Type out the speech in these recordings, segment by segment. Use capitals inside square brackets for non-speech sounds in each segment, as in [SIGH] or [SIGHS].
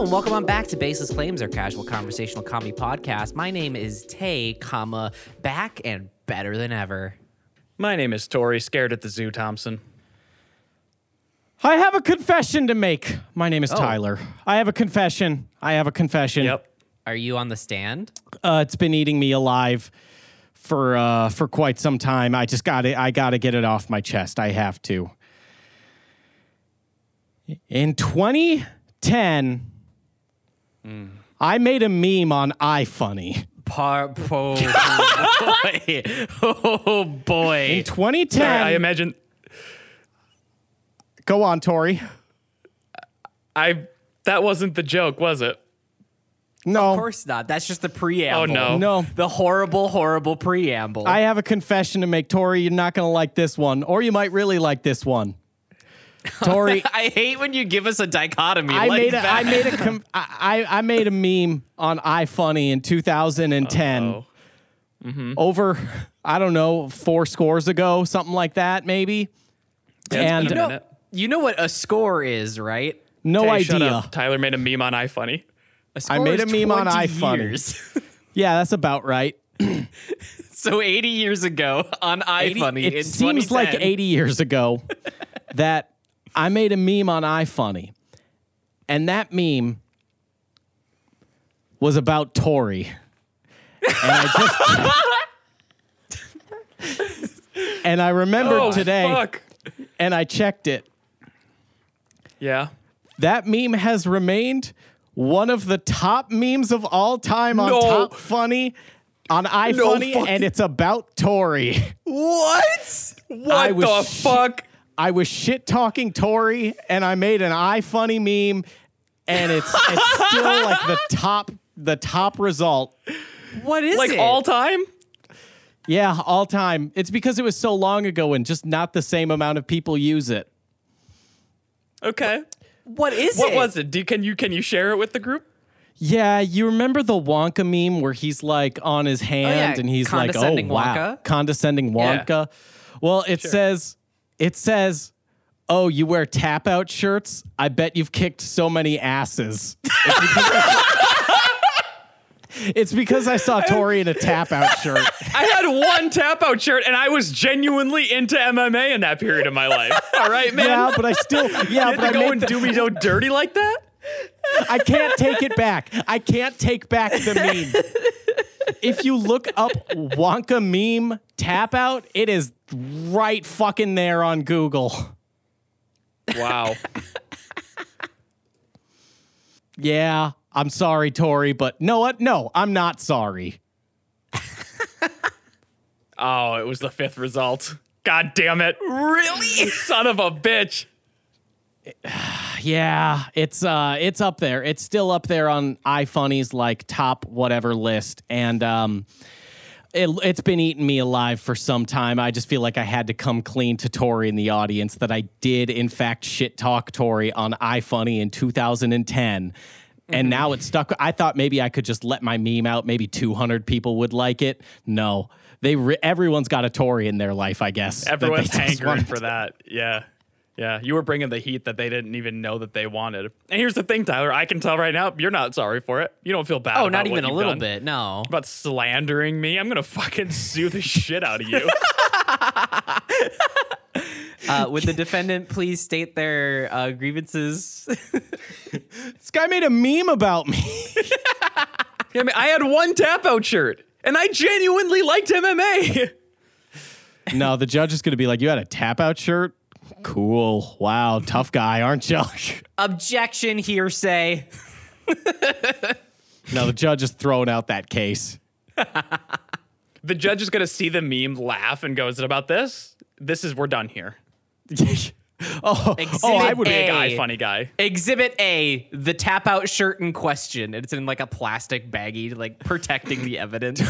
Hello and welcome on back to Baseless Claims, our casual conversational comedy podcast. My name is Tay, comma back and better than ever. My name is Tori, scared at the zoo, Thompson. I have a confession to make. My name is Oh. Tyler. I have a confession. I have a confession. Yep. Are you on the stand? Uh, it's been eating me alive for uh, for quite some time. I just got to I got to get it off my chest. I have to. In 2010, I made a meme on iFunny. Par- oh boy. [LAUGHS] Oh boy. In 2010, I imagine go on, Tori. I that wasn't the joke, was it? No, Of course not. That's just the preamble. Oh, no. no. The horrible, horrible preamble. I have a confession to make, Tori. You're not gonna like this one, or you might really like this one. [LAUGHS] Tori, I hate when you give us a dichotomy. I like made a, that. I made a com- [LAUGHS] I, I I made a meme on iFunny in 2010 Oh. Mm-hmm. over I don't know four scores ago something like that maybe Yeah, and it's been a You know, you know what a score is, right? no Hey, idea. Tyler made a meme on iFunny. I made a meme on 20 iFunny. [LAUGHS] yeah that's about right [CLEARS THROAT] so 80 years ago on iFunny it in seems like 80 years ago that I made a meme on iFunny and that meme was about Tori and I just [LAUGHS] and I remembered Oh, today fuck. and I checked it Yeah. that meme has remained one of the top memes of all time on No. Top Funny on iFunny, fucking- and it's about Tori. What? What the sh- fuck? I was shit talking Tori, and I made an iFunny meme, and it's it's still like the top the top result. What is it? Like it? all time? Yeah, all time. It's because it was so long ago, and just not the same amount of people use it. Okay. what is What it? What was it? Do, can you can you share it with the group? Yeah, you remember the Wonka meme where he's like on his oh, hand yeah, and he's like, "Oh wow, Wonka. condescending Yeah. Wonka." Well, it says, it says, "Oh, you wear tap out shirts? I bet you've kicked so many asses." It's because, I saw Tori in a tap out shirt. I had one tap out shirt and I was genuinely into MMA in that period of my life. All right, man. Yeah, but I still, [LAUGHS] yeah, but I go and the- do me so dirty like that? I can't take it back. I can't take back the [LAUGHS] meme. If you look up Wonka meme tap out, it is right fucking there on Google. Wow. Yeah, I'm sorry, Tori, but no what? No, I'm not sorry. Oh, it was the fifth result. God damn it. really? Son of a bitch. [SIGHS] Yeah, it's uh it's up there. It's still up there on iFunny's like top whatever list. And um it, it's been eating me alive for some time. I just feel like I had to come clean to Tori in the audience that I did, in fact, shit talk Tori on iFunny in 2010. And now it's stuck. I thought maybe I could just let my meme out. Maybe 200 people would like it. No, they re- everyone's got a Tory in their life, I guess. Everyone's hankering for that. Yeah. Yeah. You were bringing the heat that they didn't even know that they wanted. And here's the thing, Tyler. I can tell right now, you're not sorry for it. You don't feel bad Oh, about not what even a little done. bit. No. About slandering me. I'm going to fucking sue the shit out of you. [LAUGHS] [LAUGHS] Uh, would the defendant please state their uh, grievances? [LAUGHS] This guy made a meme about me. I mean, I had one tap out shirt and I genuinely liked MMA. no, the judge is going to be like, You had a tap out shirt? Cool. Wow. Tough guy, aren't you? [LAUGHS] Objection, hearsay. no, the judge is throwing out that case. [LAUGHS] the judge is going to see the meme, laugh, and go, Is it about this? This is, we're done here. [LAUGHS] oh, Exhibit oh, I would. Be a. guy, funny guy. Exhibit A, the tap out shirt in question. It's in like a plastic baggie, like protecting the evidence.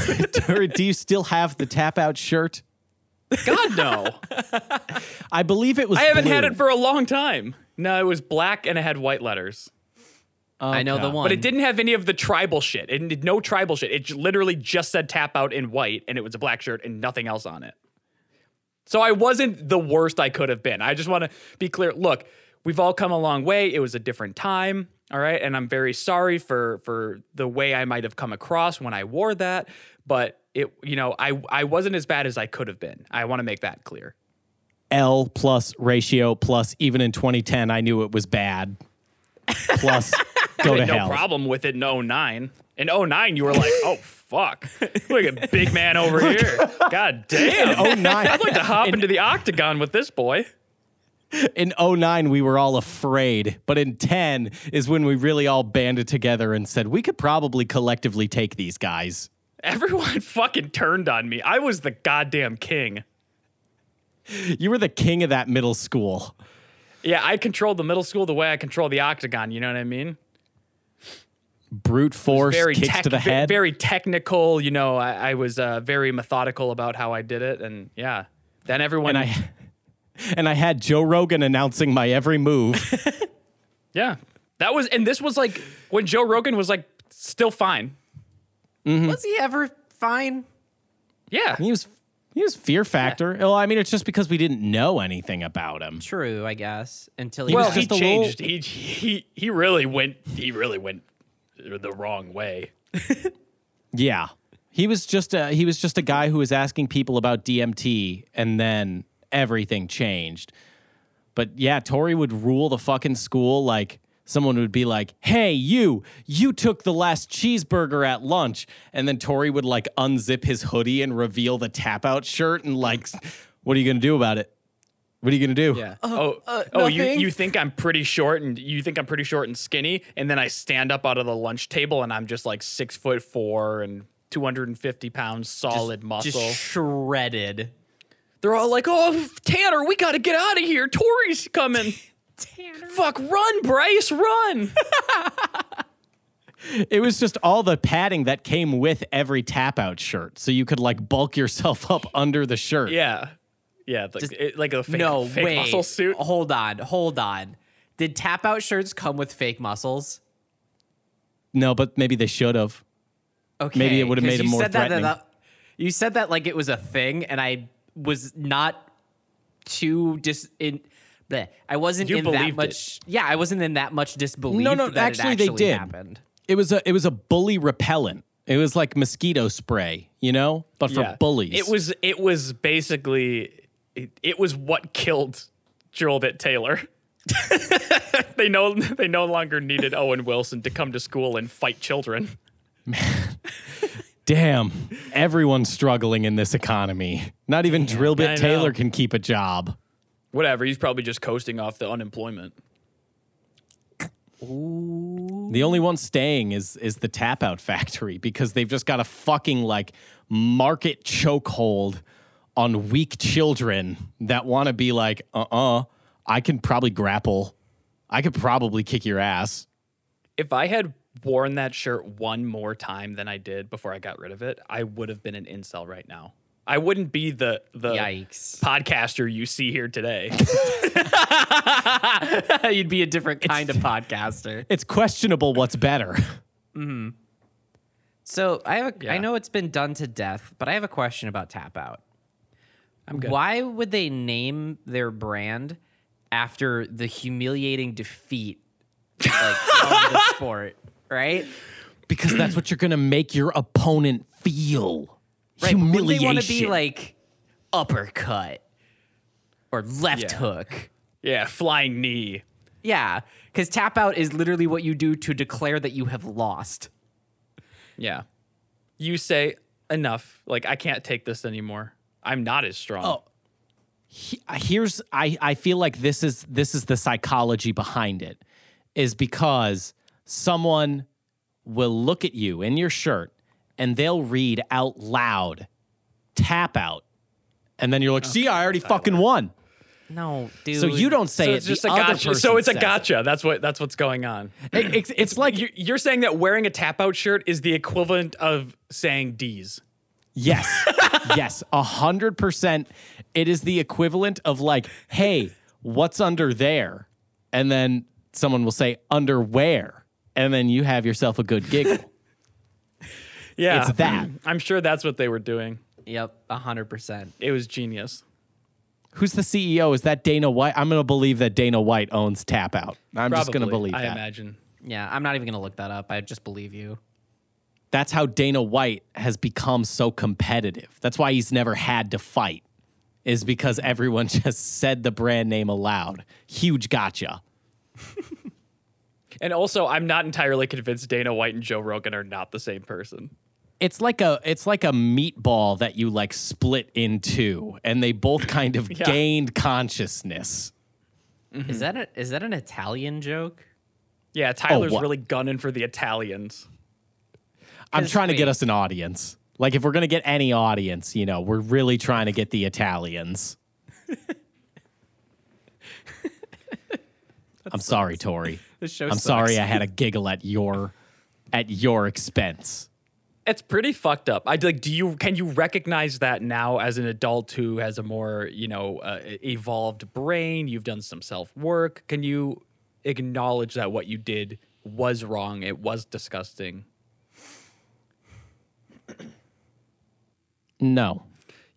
Do you still have the tap out shirt? God, no. [LAUGHS] I believe it was. I haven't had it for a long time. No, it was black and it had white letters. I know the one. But it didn't have any of the tribal shit. It did no tribal shit. It j- literally just said tap out in white and it was a black shirt and nothing else on it. So I wasn't the worst I could have been. I just want to be clear. Look, we've all come a long way. It was a different time. All right, and I'm very sorry for for the way I might have come across when I wore that, but it you know, I I wasn't as bad as I could have been. I want to make that clear. L plus ratio plus even in 2010, I knew it was bad. Plus, [LAUGHS] go to no hell. problem with it in 09. In 09, you were like, oh, fuck. Look at big man over here. God damn. [LAUGHS] Oh nine. I'd like to hop into the octagon with this boy. in 09 we were all afraid but in 10 is when we really all banded together and said we could probably collectively take these guys Everyone [LAUGHS] fucking turned on me. I was the goddamn king. you were the king of that middle school Yeah, I controlled the middle school the way I control the octagon. You know what I mean? brute force Very kicks tech- to the head very technical. You know, I, I was uh, very methodical about how I did it, and yeah. Then everyone, and i [LAUGHS] and i had joe rogan announcing my every move [LAUGHS] yeah, that was, and this was like when Joe Rogan was like still fine. Mm-hmm. Was he ever fine? Yeah, he was he was fear factor well i mean it's just because we didn't know anything about him True, I guess. Until he well, was he just a little- changed. He he he really went. He really went the wrong way. [LAUGHS] Yeah. He was just a he was just a guy who was asking people about DMT and then everything changed. But yeah, Tori would rule the fucking school like someone would be like, "Hey, you, you took the last cheeseburger at lunch." And then Tori would like unzip his hoodie and reveal the tap out shirt and like, "What are you going to do about it? What are you going to do?" Yeah. oh, oh, uh, oh, you nothing. you think I'm pretty short and you think I'm pretty short and skinny, and then I stand up out of the lunch table and I'm just like six foot four and 250 pounds solid muscle. just shredded. They're all like, "Oh, Tanner, we got to get out of here. Tori's coming." Fuck, run, Bryce, run. [LAUGHS] It was just all the padding that came with every tap out shirt so you could like bulk yourself up under the shirt. yeah. Yeah, like, it- like a fake, no, fake wait. muscle suit. Hold on, hold on. Did tap out shirts come with fake muscles? No, but maybe they should have. Okay, Maybe it would have made him you more said that- threatening. that- you said that like it was a thing, and I was not too dis in. Bleh. I wasn't You in that believed it. much. Yeah, I wasn't in that much disbelief. No, no, that actually it they did. Happened. It was a it was a bully repellent. It was like mosquito spray, you know, but for Yeah. bullies. It was it was basically it, it was what killed Drillbit Taylor. [LAUGHS] they no they no longer needed Owen Wilson to come to school and fight children. Man. damn. Everyone's struggling in this economy. Not even Drillbit I. Taylor can keep a job. Whatever, he's probably just coasting off the unemployment. The only one staying is is the tap out [LAUGHS] factory because they've just got a fucking like market chokehold on weak children that want to be like, uh uh I can probably grapple. I could probably kick your ass. If I had worn that shirt one more time than I did before I got rid of it, I would have been an incel right now. I wouldn't be the the Yikes! podcaster you see here today. [LAUGHS] [LAUGHS] You'd be a different kind of podcaster. It's questionable what's better. Mm-hmm. So I have. A, I Yeah. know it's been done to death, but I have a question about Tap Out. I'm good. Why would they name their brand after the humiliating defeat like, [LAUGHS] of the sport? Right? because that's what you're going to make your opponent feel. Right. but Wouldn't Humiliation. they want to be like uppercut or left Yeah. hook? Yeah, flying knee. Yeah, because tap out is literally what you do to declare that you have lost. Yeah. You say enough. Like I can't take this anymore. I'm not as strong. Oh. He- uh, here's I I feel like this is this is the psychology behind it is because someone will look at you in your shirt and they'll read out loud tap out and then you're like see I already fucking won No, dude. so you don't say so it it's just the a other gotcha. So it's a says it. gotcha. That's what that's what's going on. It- it's, it's like You- You're saying that wearing a tap out shirt is the equivalent of saying D's. Yes. [LAUGHS] yes. A hundred percent. It is the equivalent of like, hey, what's under there? And then someone will say underwear. And then you have yourself a good giggle. Yeah, It's that. [CLEARS THROAT] I'm sure that's what they were doing. Yep, hundred percent. It was genius. Who's the CEO? Is that Dana White? I'm going to believe that Dana White owns Tap Out. I'm just going to Probably, believe I that. imagine. Yeah, I'm not even gonna look that up. I just believe you. That's how Dana White has become so competitive. That's why he's never had to fight, is because everyone [LAUGHS] just said the brand name aloud. Huge gotcha. [LAUGHS] And also, I'm not entirely convinced Dana White and Joe Rogan are not the same person. It's like a it's like a meatball that you like split in two, and they both [LAUGHS] kind of Yeah. gained consciousness. Is that a, is that an Italian joke? Yeah, oh, Tyler's what? really gunning for the Italians. I'm trying to get us an audience. Like if we're gonna get any audience, you know, we're really trying to get the Italians. [LAUGHS] I'm sorry, Tori. This show I'm sucks. sorry I had a giggle at your at your expense. It's pretty fucked up. I like. Do you can you recognize that now as an adult who has a more you know uh, evolved brain? You've done some self work. Can you acknowledge that what you did was wrong? It was disgusting. No.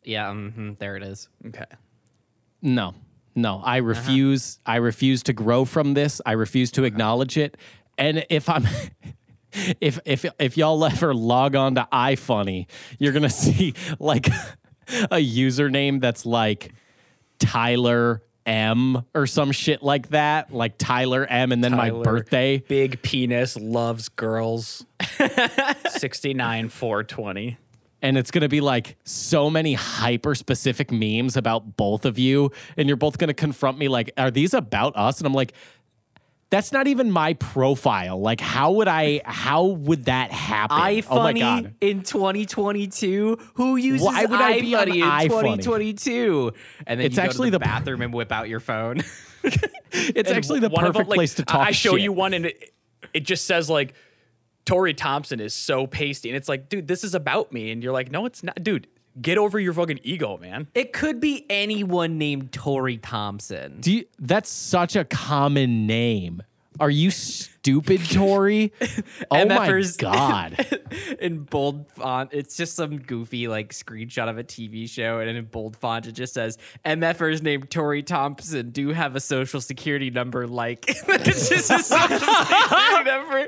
Yeah, hmm there it is. Okay. No. No. Uh-huh. I refuse I refuse to grow from this. I refuse to acknowledge it. And if I'm [LAUGHS] if if if y'all ever log on to iFunny, you're gonna [LAUGHS] see like a username that's like Tyler M or some shit like that, like Tyler M, and then my birthday. Big penis loves girls. [LAUGHS] Sixty nine four twenty. And it's gonna be like so many hyper specific memes about both of you, and you're both gonna confront me like, "Are these about us?" And I'm like, "That's not even my profile. Like, how would I? How would that happen? iFunny oh my god!" in 2022. Who uses Why would I be on in iFunny? 2022? And then It's you go actually to the, the- bathroom and whip out your phone. [LAUGHS] It's And actually the of them, perfect like, place to talk. I show shit. you one, and it, it just says like, "Tori Thompson is so pasty," and it's like, dude, this is about me, and you're like, no, it's not, dude. Get over your fucking ego, man. it could be anyone named Tori Thompson. Do you, that's such a common name. Are you stupid, Tori? [LAUGHS] oh my god! [LAUGHS] in bold font. It's just some goofy like screenshot of a TV show, and in bold font it just says MFers named Tori Thompson do have a social security number like [LAUGHS] it's just a social security number.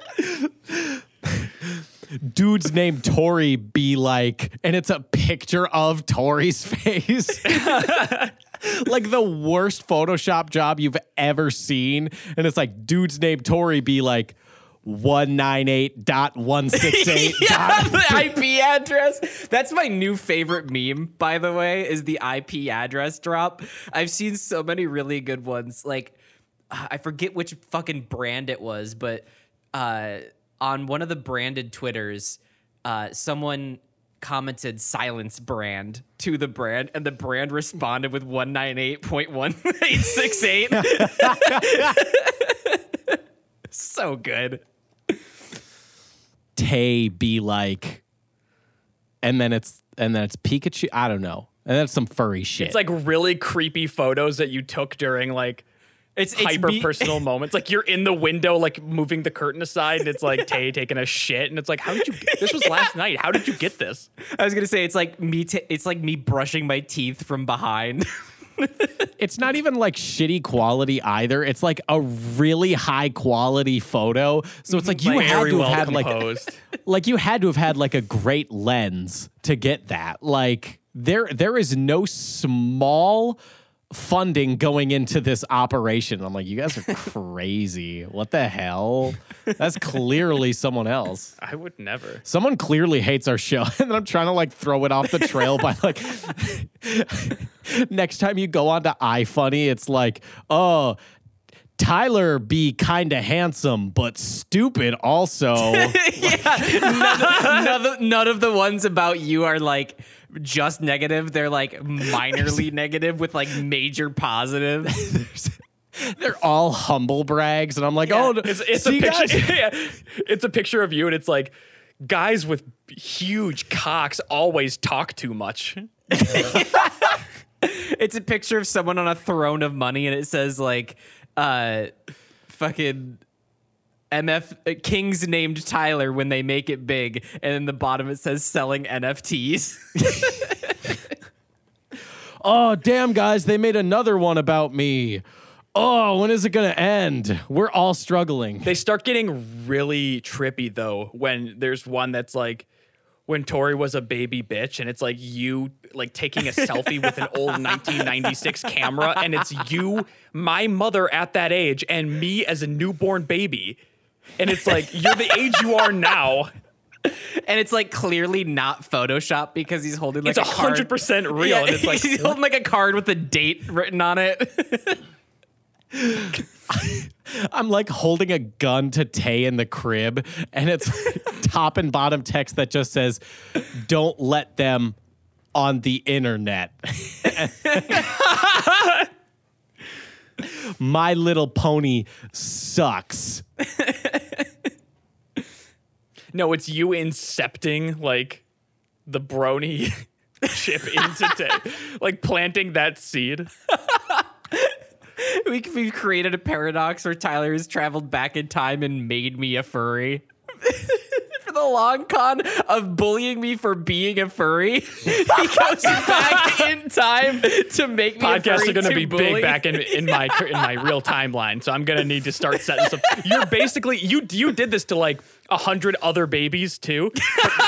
dude's named Tori be like, and it's a picture of Tori's face. [LAUGHS] like the worst Photoshop job you've ever seen. And it's like, dude's name Tori be like, 198.168. [LAUGHS] Yeah, the [LAUGHS] IP address. That's my new favorite meme, by the way, is the IP address drop. I've seen so many really good ones. Like, uh, I forget which fucking brand it was, but uh, on one of the branded Twitters, uh, someone commented silence brand to the brand and the brand responded with 198.1868 [LAUGHS] so good Tay be like, and then it's, and then it's Pikachu. I don't know. And that's some furry shit. It's like really creepy photos that you took during like it's, it's hyper me- personal [LAUGHS] moments. Like you're in the window, like moving the curtain aside, and it's like [LAUGHS] Tay taking a shit, and it's like, how did you? Get, this was last [LAUGHS] night. How did you get this? I was gonna say it's like me. T- it's like me brushing my teeth from behind. it's not even like shitty quality either. It's like a really high quality photo. So it's like you Like, had very to well have had like like you had to have had like a great lens to get that. Like there there is no small funding going into this operation. I'm like, you guys are [LAUGHS] crazy. what the hell? That's clearly someone else. I would never. Someone clearly hates our show, [LAUGHS] and I'm trying to like throw it off the trail by like [LAUGHS] next time you go on to iFunny, it's like, oh, Tyler be kind of handsome but stupid also. yeah, none, none, of, none of the ones about you are like just negative. They're like minorly [LAUGHS] negative with like major positive. [LAUGHS] They're all humble brags, and I'm like, oh, It's, it's see, a picture. guys? [LAUGHS] yeah, it's a picture of you, and it's like guys with huge cocks always talk too much. It's a picture of someone on a throne of money, and it says like, uh, fucking. MF uh, Kings named Tyler when they make it big, and in the bottom it says selling NFTs. [LAUGHS] Oh, damn, guys, they made another one about me. oh, when is it gonna end? We're all struggling. They start getting really trippy though when there's one that's like when Tori was a baby bitch and it's like you like taking a selfie with an old [LAUGHS] 1996 camera and it's you, my mother at that age and me as a newborn baby. And it's like you're the age you are now. and it's like clearly not Photoshop because he's holding like It's a card. 100% real Yeah, and it's like [LAUGHS] he's holding like a card with a date written on it. [LAUGHS] I'm like holding a gun to Tay in the crib, and it's [LAUGHS] top and bottom text that just says, "Don't let them on the internet." My little pony sucks. No, it's you incepting like the brony [LAUGHS] chip into Tay, [LAUGHS] like planting that seed. we, we've created a paradox where Tyler has traveled back in time and made me a furry. [LAUGHS] for the long con of bullying me for being a furry, he goes back in time to make me a Podcasts are going to to be bully. big back in, in my in my real timeline, so I'm going to need to start setting some. You're basically you you did this to like a hundred other babies too.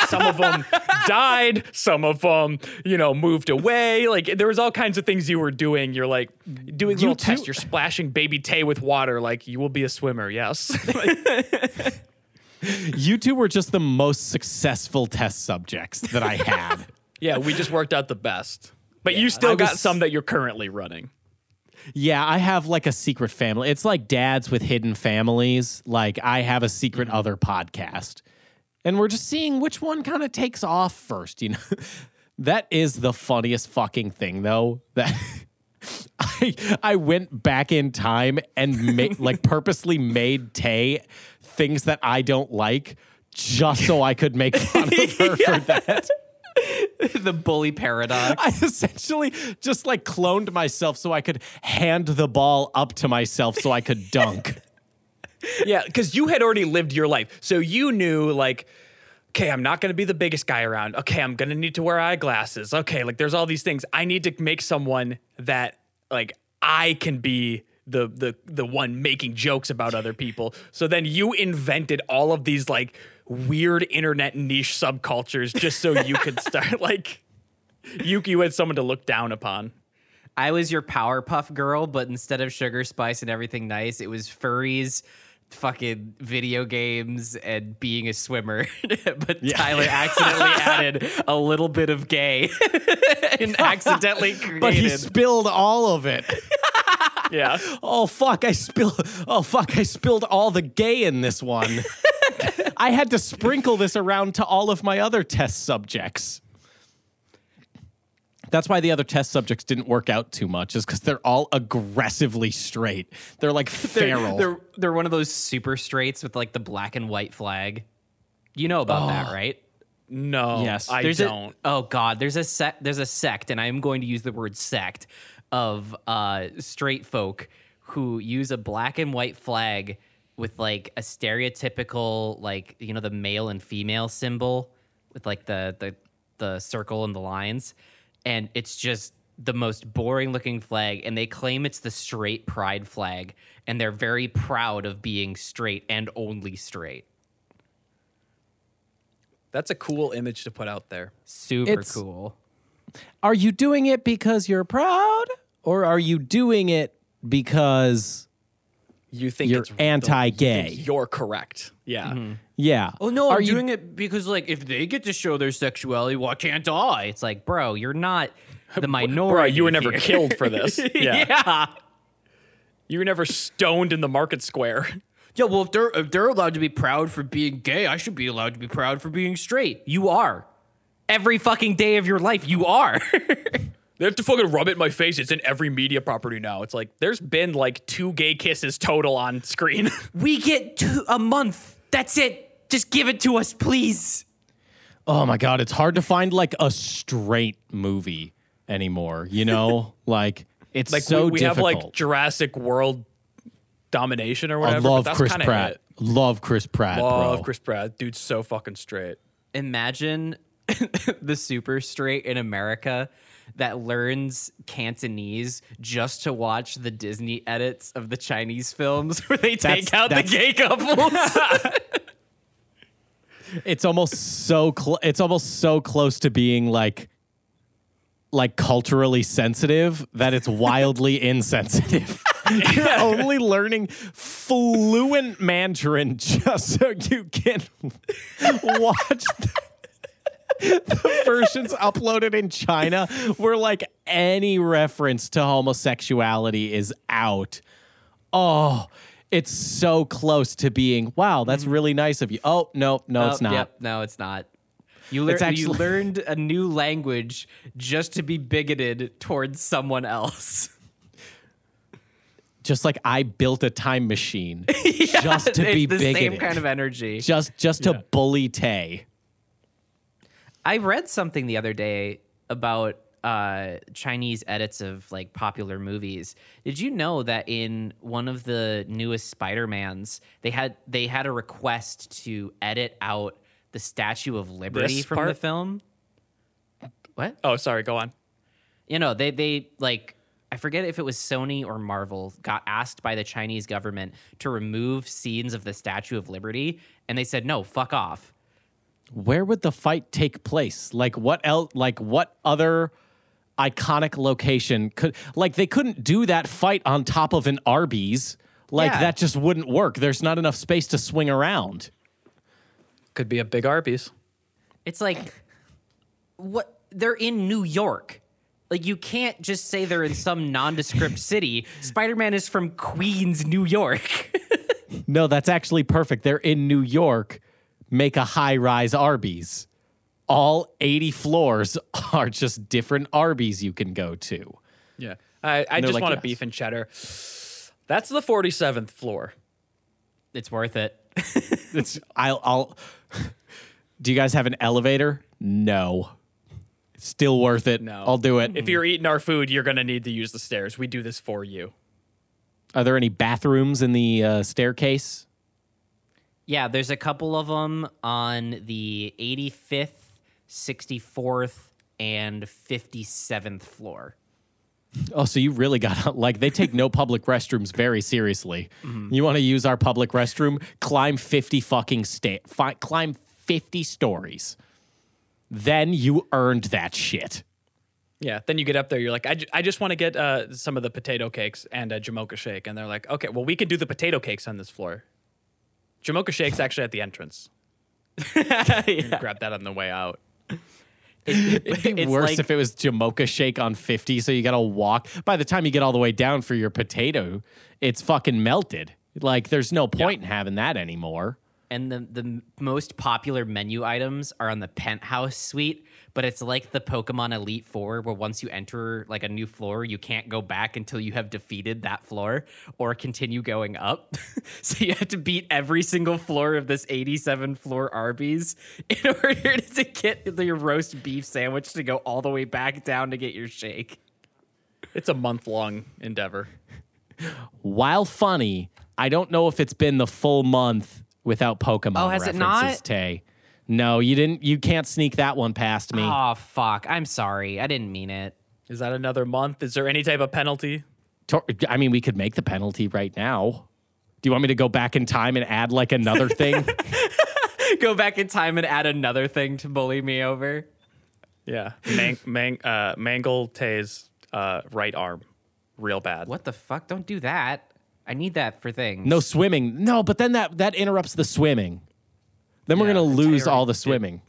some of them [LAUGHS] died, some of them you know moved away. Like there was all kinds of things you were doing. You're like doing little too- tests. You're splashing baby Tay with water. Like you will be a swimmer. Yes. Like, [LAUGHS] You two were just the most successful test subjects that I had. [LAUGHS] yeah, we just worked out the best. But you still got was- some that you're currently running. Yeah, I have like a secret family. It's like dads with hidden families. Like I have a secret mm-hmm. other podcast. And we're just seeing which one kind of takes off first, you know. [LAUGHS] that is the funniest fucking thing though. That [LAUGHS] I I went back in time and made [LAUGHS] like purposely made Tay things that I don't like just so I could make fun of her for that. [LAUGHS] the bully paradox. I essentially just like cloned myself so I could hand the ball up to myself so I could dunk. [LAUGHS] Yeah, because you had already lived your life. So you knew, like, okay, I'm not going to be the biggest guy around. Okay, I'm going to need to wear eyeglasses. Okay, like, there's all these things. I need to make someone that, like, I can be the the the one making jokes about other people. So then you invented all of these like weird internet niche subcultures just so you could start [LAUGHS] like you you had someone to look down upon. I was your Powerpuff Girl, but instead of sugar spice and everything nice, it was furries, fucking video games, and being a swimmer. [LAUGHS] but Tyler accidentally [LAUGHS] added a little bit of gay and accidentally created. But he spilled all of it. Yeah. Oh fuck, I spilled Oh fuck, I spilled all the gay in this one. I had to sprinkle this around to all of my other test subjects. That's why the other test subjects didn't work out too much, is because they're all aggressively straight. They're like [LAUGHS] they're, feral. they're, they're one of those super straights with like the black and white flag. You know about that, right? No. Yes. I there's don't. A, oh God, there's a sect. There's a sect, and I am going to use the word sect of uh, straight folk who use a black and white flag with like a stereotypical, like you know, the male and female symbol with like the the the circle and the lines, and it's just the most boring looking flag and they claim it's the straight pride flag and they're very proud of being straight and only straight That's a cool image to put out there. super It's- cool are you doing it because you're proud? Or are you doing it because You think You're it's anti-gay. you think You're correct. Yeah. Mm-hmm. yeah. Oh no, are I'm you doing it because like if they get to show their sexuality, why can't I? It's like, bro, you're not the [LAUGHS] minority. Bro, you were never here. killed for this. [LAUGHS] Yeah. yeah. You were never stoned in the market square. Yeah, well, if they're if they're allowed to be proud for being gay, I should be allowed to be proud for being straight. You are. Every fucking day of your life, you are. [LAUGHS] They have to fucking rub it in my face. It's in every media property now. It's like there's been like two gay kisses total on screen. [LAUGHS] we get two a month. That's it. Just give it to us, please. Oh my god, it's hard to find like a straight movie anymore, you know? [LAUGHS] like it's like so we, we have difficult. like Jurassic World Dominion or whatever. I whatever. love but that's Chris kinda Pratt. it. Love Chris Pratt, Love bro. Chris Pratt. Dude's so fucking straight. Imagine [LAUGHS] the super straight in America that learns Cantonese just to watch the Disney edits of the Chinese films [LAUGHS] where they take That's- out the gay couples. [LAUGHS] it's almost so cl- it's almost so close to being like like culturally sensitive that it's wildly [LAUGHS] insensitive. You're only learning fluent Mandarin just so you can watch the, the versions uploaded in China where like any reference to homosexuality is out. Oh, it's so close to being, wow, that's mm-hmm. really nice of you. Oh, no, no, it's Oh, not. Yep, no, it's not. You, lear- It's you learned a new language just to be bigoted towards someone else. Just like I built a time machine [LAUGHS] just to it's be the bigoted. same kind of energy. just just to bully Tay. I read something the other day about uh, Chinese edits of like popular movies. Did you know that in one of the newest Spider-Mans, they had they had a request to edit out the Statue of Liberty This from the film? What? Oh, sorry. Go on. You know, they they like I forget if it was Sony or Marvel got asked by the Chinese government to remove scenes of the Statue of Liberty, and they said no, fuck off. Where would the fight take place? Like what else like what other iconic location could like they couldn't do that fight on top of an Arby's. Like Yeah. that just wouldn't work. There's not enough space to swing around. Could be a big Arby's. It's like what they're in New York. Like you can't just say they're in some nondescript city. [LAUGHS] Spider-Man is from Queens, New York. [LAUGHS] No, that's actually perfect. They're in New York. Make a high rise Arby's. All 80 floors [LAUGHS] are just different Arby's you can go to. Yeah. I, I just like, want a yes. beef and cheddar. That's the 47th floor. it's worth it. [LAUGHS] It's I'll I'll [LAUGHS] Do you guys have an elevator? No. Still worth it. No. I'll do it. If you're eating our food, you're going to need to use the stairs. We do this for you. Are there any bathrooms in the uh, staircase? Yeah, there's a couple of them on the 85th, 64th, and 57th floor. Oh, so you really got like they take no public restrooms very seriously. You want to use our public restroom? Climb 50 fucking sta- fi- climb 50 stories. Then you earned that shit. Yeah. Then you get up there, you're like, I, ju- I just want to get uh, some of the potato cakes and a Jamocha shake. And they're like, okay, well, we can do the potato cakes on this floor. Jamocha shake's actually at the entrance. [LAUGHS] yeah. Grab that on the way out. It'd be worse like- if it was Jamocha shake on 50, so you gotta walk. By the time you get all the way down for your potato, it's fucking melted. Like, there's no point in having that anymore. And the the most popular menu items are on the penthouse suite but it's like the pokemon elite four where once you enter like a new floor you can't go back until you have defeated that floor or continue going up [LAUGHS] so you have to beat every single floor of this 87 floor arby's [LAUGHS] in order [LAUGHS] to get your roast beef sandwich to go all the way back down to get your shake It's a month long endeavor. While funny, I don't know if it's been the full month without Pokemon Oh, has it references, not? Tay. No, you didn't. You can't sneak that one past me. oh fuck i'm sorry i didn't mean it Is that another month? Is there any type of penalty? Tor- I mean, we could make the penalty right now. Do you want me to go back in time and add like another [LAUGHS] thing? go back in time and add another thing to bully me over Yeah. Man- man- uh, mangle Tay's uh, right arm. Real bad. What the fuck? Don't do that. I need that for things. no swimming. No, but then that that interrupts the swimming. Then we're gonna lose tiring. all the swimming.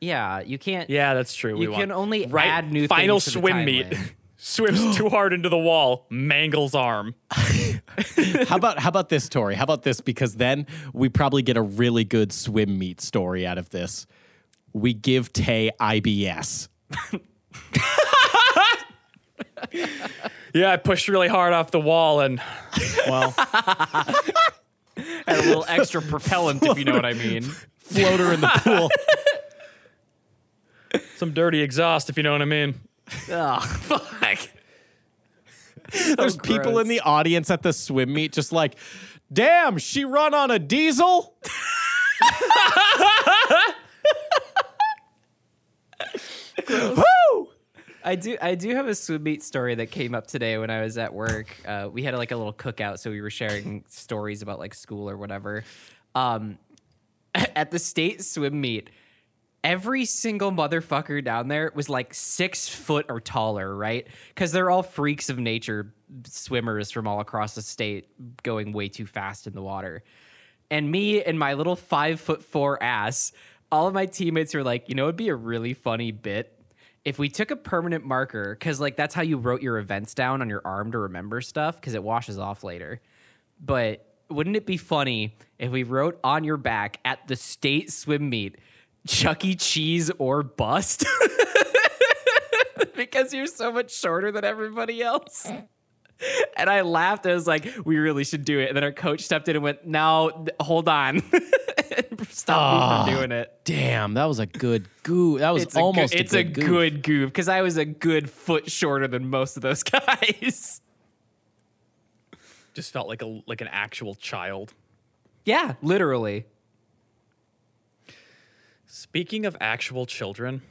Yeah, you can't. Yeah, that's true. we You want- can only right, add new final things to the swim meet. [LAUGHS] Swims too hard into the wall, mangles arm. [LAUGHS] how about how about this, Tori? How about this? Because then we probably get a really good swim meet story out of this. We give Tay IBS. [LAUGHS] Yeah, I pushed really hard off the wall and well, Add a little extra propellant, if you know what I mean. Floater in the pool. some dirty exhaust if you know what I mean. Oh, fuck. There's people in the audience at the swim meet just like, damn, she run on a diesel? [LAUGHS] [LAUGHS] Woo! I do I do have a swim meet story that came up today when I was at work. Uh, we had like a little cookout, so we were sharing stories about like school or whatever. Um, [LAUGHS] at the state swim meet, every single motherfucker down there was like six foot or taller, right? Because they're all freaks of nature swimmers from all across the state going way too fast in the water. And me and my little five foot four ass, all of my teammates were like, you know, it'd be a really funny bit if we took a permanent marker, because like that's how you wrote your events down on your arm to remember stuff, because it washes off later. But wouldn't it be funny if we wrote on your back at the state swim meet, Chuck E. Cheese or bust? [LAUGHS] because you're so much shorter than everybody else. And I laughed. I was like, we really should do it. And then our coach stepped in and went, no, th- hold on. [LAUGHS] [LAUGHS] Stop me from doing it. Damn, that was a good goo. That was It's a almost good, a it's a good goof. good goof because I was a good foot shorter than most of those [LAUGHS] guys. Just felt like a like an actual child. yeah, literally. Speaking of actual children,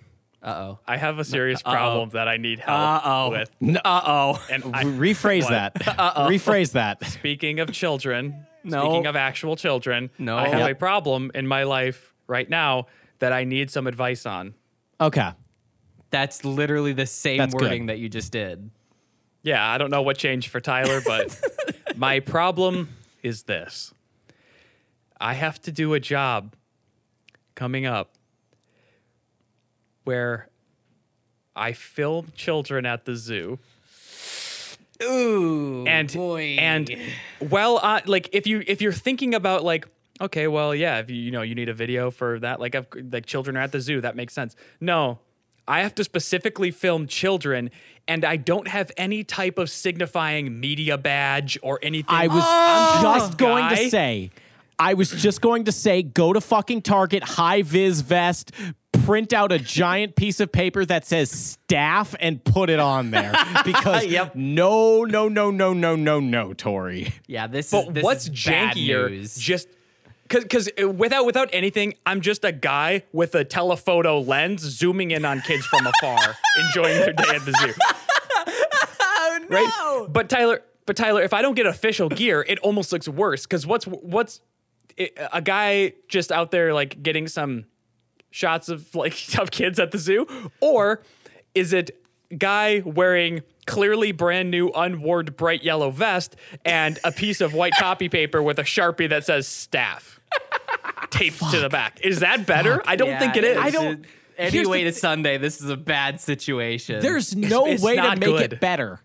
Uh oh. I have a serious problem that I need help Uh-oh. with. Uh oh. And I, Rephrase What? that. [LAUGHS] Uh-oh. Rephrase that. speaking of children, No. speaking of actual children, No. I have Yep. a problem in my life right now that I need some advice on. Okay. That's literally the same That's good. wording that you just did. Yeah, I don't know what changed for Tyler, but [LAUGHS] my problem is this. I have to do a job coming up where I film children at the zoo. Ooh, and and well uh, like if you if you're thinking about like okay well yeah if you you know you need a video for that like if, like children are at the zoo that makes sense. No i have to specifically film children and i don't have any type of signifying media badge or anything. I was I'm just a going to say, I was just going to say, go to fucking Target, high vis vest, print out a giant piece of paper that says staff and put it on there. [LAUGHS] Because Yep. no, no, no, no, no, no, no, Tori. yeah, this but is this what's is bad jankier news. just because uh, without without anything i'm just a guy with a telephoto lens zooming in on kids from afar [LAUGHS] enjoying their day at the zoo oh [LAUGHS] no! right? But Tyler, but Tyler, if I don't get official gear, it almost looks worse because what's what's it, a guy just out there like getting some shots of like [LAUGHS] of kids at the zoo, or is it guy wearing clearly brand new unworn bright yellow vest and a piece of white copy paper with a sharpie that says staff [LAUGHS] taped to the back? Is that better? I don't Yeah, think it is. I don't- here's the Anyway, to Sunday, this is a bad situation. There's no it's way to make good. it better.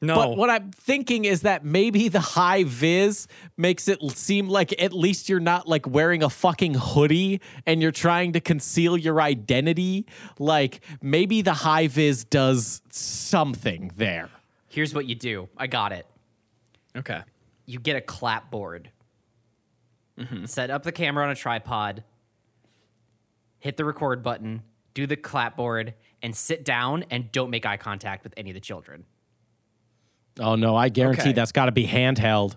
No. But what I'm thinking is that maybe the high vis makes it seem like at least you're not like wearing a fucking hoodie and you're trying to conceal your identity. Like maybe the high vis does something there. Here's what you do. I got it. okay. You get a clapboard. Mm-hmm. Set up the camera on a tripod. Hit the record button. Do the clapboard and sit down and don't make eye contact with any of the children. Oh no, I guarantee Okay. that's got to be handheld.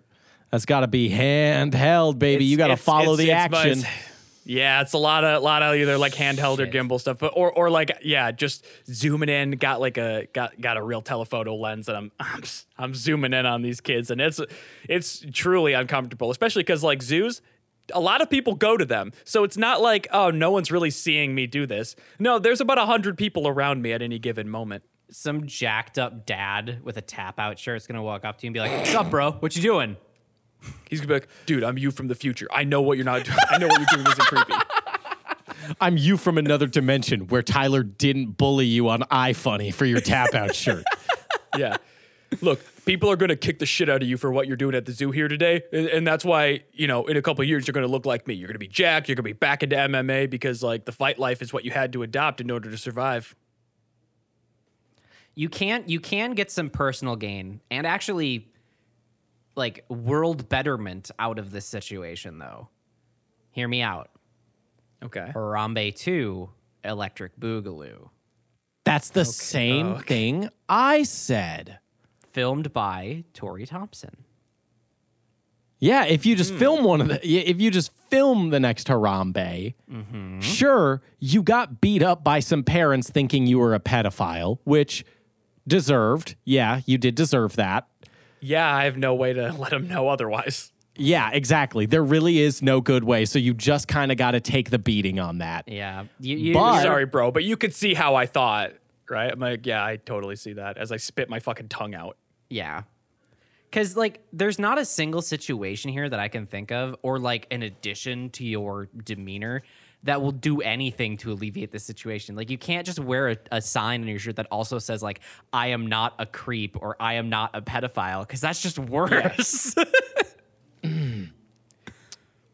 That's got to be handheld, baby. you got to follow it's- the it's- action. it's- Yeah, it's a lot of lot of either like handheld or gimbal stuff, but or or like yeah, just zooming in. Got like a got got a real telephoto lens, and I'm [LAUGHS] I'm, s- I'm zooming in on these kids, and it's it's truly uncomfortable, especially because like zoos. A lot of people go to them. So it's not like, oh, no one's really seeing me do this. No, there's about a 100 people around me at any given moment. Some jacked up dad with a tap out shirt is gonna walk up to you and be like, What's up, bro? What you doing? He's gonna be like, dude, I'm you from the future. I know what you're not doing. I know what you're doing isn't creepy. [LAUGHS] I'm you from another dimension where Tyler didn't bully you on iFunny for your tap out shirt. [LAUGHS] yeah. Look, people are going to kick the shit out of you for what you're doing at the zoo here today. And, and that's why, you know, in a couple of years, you're going to look like me. You're going to be jacked. You're going to be back into MMA because, like, the fight life is what you had to adopt in order to survive. You can you can get some personal gain and actually like world betterment out of this situation though. Hear me out. Okay. Harambe 2 Electric Boogaloo. That's the same okay. thing I said. Filmed by Tori Thompson. Yeah, if you just hmm. film one of the, if you just film the next Harambe, mm-hmm. sure, you got beat up by some parents thinking you were a pedophile, which deserved. Yeah, you did deserve that. Yeah, I have no way to [LAUGHS] let him know otherwise. Yeah, exactly. There really is no good way. So you just kind of got to take the beating on that. Yeah. You, you, But- Sorry, bro, but you could see how I thought, right? I'm like, yeah, I totally see that as I spit my fucking tongue out. Yeah. Cause like there's not a single situation here that I can think of, or like an addition to your demeanor that will do anything to alleviate the situation. Like you can't just wear a, a sign on your shirt that also says like I am not a creep or I am not a pedophile, because that's just worse. [LAUGHS]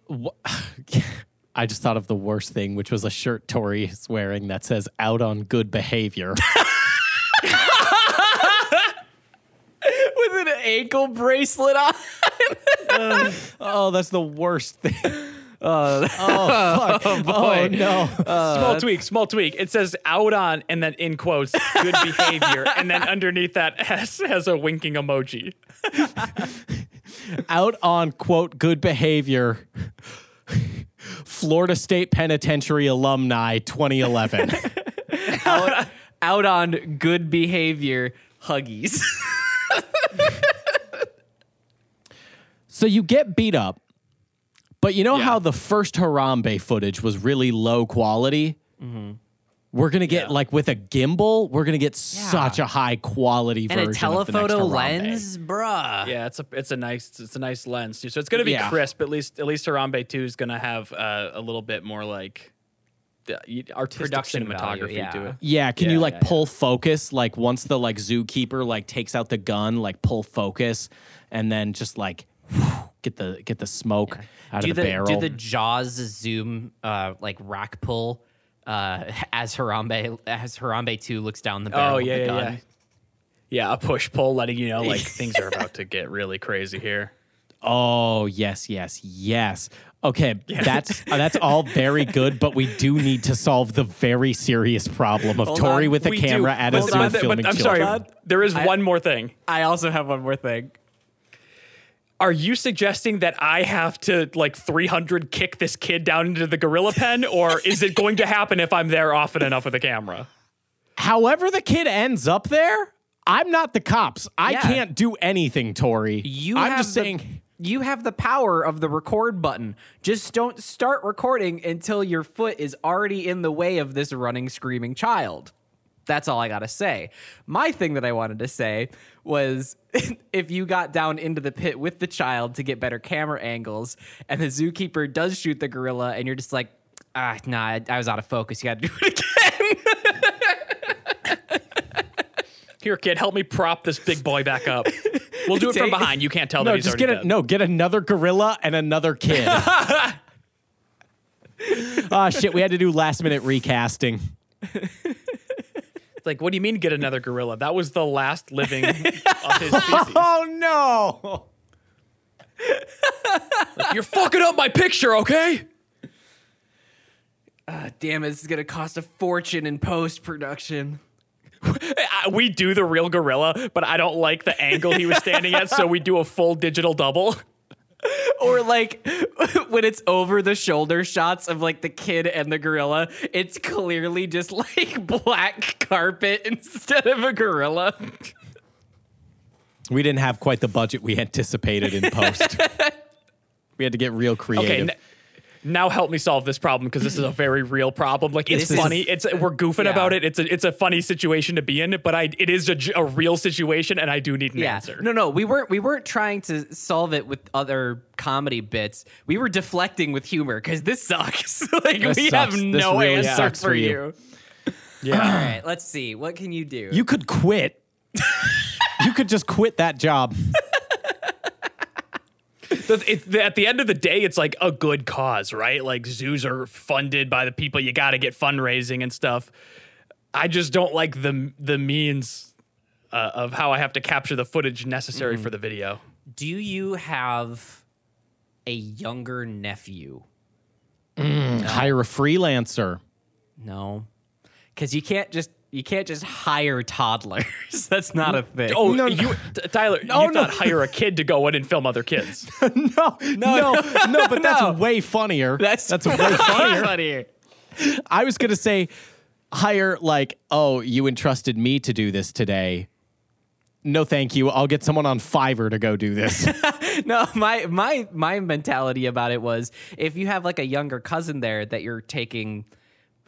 [LAUGHS] I just thought of the worst thing, which was a shirt Tori is wearing that says "out on good behavior." [LAUGHS] With an ankle bracelet on. oh, that's the worst thing. Uh, oh, [LAUGHS] oh, fuck. oh, no. Uh, small tweak, small tweak. It says out on and then in quotes, good [LAUGHS] behavior. and then underneath that [LAUGHS] has, has a winking emoji. out on quote good behavior. Florida State Penitentiary alumni 2011. out, out on good behavior huggies. so you get beat up, but you know how the first Harambe footage was really low quality? We're going to get, Yeah. like, with a gimbal, we're going to get such a high quality and version. a of the next telephoto lens, bruh. Yeah, it's a it's a nice it's a nice lens too. So it's gonna be Yeah. crisp. At least at least Harambe two is gonna have uh, a little bit more like the artistic Production cinematography value, yeah. to it. Yeah, can Yeah, you like yeah, yeah. pull focus like once the like zookeeper like takes out the gun, like pull focus and then just like get the get the smoke out do of the, the barrel. do the Jaws zoom uh like rack pull uh [LAUGHS] as Harambe as Harambe 2 looks down the barrel Oh of yeah, the yeah, gun. yeah. Yeah, a push pull letting you know [LAUGHS] like things are about to get really crazy here. oh, yes, yes, yes. Okay, [LAUGHS] that's uh, that's all very good, but we do need to solve the very serious problem of Hold Tori on, with a We do. camera at a Hold zoo on, but filming I'm children. sorry. There is one more thing. I also have one more thing. Are you suggesting that I have to like 300 kick this kid down into the gorilla pen, or is it going to happen if I'm there often enough with a camera? However, the kid ends up there. I'm not the cops. I Yeah. can't do anything, Tori. You I'm just the, saying. you have the power of the record button. Just don't start recording until your foot is already in the way of this running screaming child. That's all I got to say. My thing that I wanted to say was [LAUGHS] if you got down into the pit with the child to get better camera angles and the zookeeper does shoot the gorilla and you're just like, ah, nah, I, I was out of focus. You got to do it again. [LAUGHS] Here, kid, help me prop this big boy back up. We'll do it from [LAUGHS] behind. You can't tell that No, he's just already get a dead. no, get another gorilla and another kid. Ah, shit, we had to do last minute recasting. It's like, what do you mean get another gorilla? That was the last living [LAUGHS] of his species. Oh no. You're fucking up my picture, okay? Ah, damn it, this is going to cost a fortune in post production. [LAUGHS] I- We do the real gorilla, but I don't like the angle he was standing at, so we do a full digital double. [LAUGHS] or like [LAUGHS] when it's over the shoulder shots of like the kid and the gorilla, it's clearly just like [LAUGHS] black carpet instead of a gorilla. We didn't have quite the budget we anticipated in post. we had to get real creative. Okay, n- now help me solve this problem because this is a [LAUGHS] very real problem. Like it's This is- funny, it's we're goofing Yeah. about it. It's a it's a funny situation to be in, but I it is a real situation, and I do need an Yeah. answer. No, no, we weren't we weren't trying to solve it with other comedy bits. We were deflecting with humor because this sucks. [LAUGHS] like This we sucks. have This no really answer sucks for for you. you. Yeah. All right, let's see. What can you do? you could quit. you could just quit that job. [LAUGHS] The- it's the, at the end of the day, it's like a good cause, right? Like zoos are funded by the people. You got to get fundraising and stuff. I just don't like the the means uh, of how I have to capture the footage necessary for the video. do you have a younger nephew? Hire a freelancer. No. Because you can't just You can't just hire toddlers. [LAUGHS] That's not a thing. Oh, No, you, Tyler, No, you no. hire a kid to go in and film other kids. [LAUGHS] no, no, no, but that's [LAUGHS] No. way funnier. that's that's way funnier. funnier. I was gonna say hire like, oh, you entrusted me to do this today. No, thank you. I'll get someone on Fiverr to go do this. No, my my my mentality about it was if you have like a younger cousin there that you're taking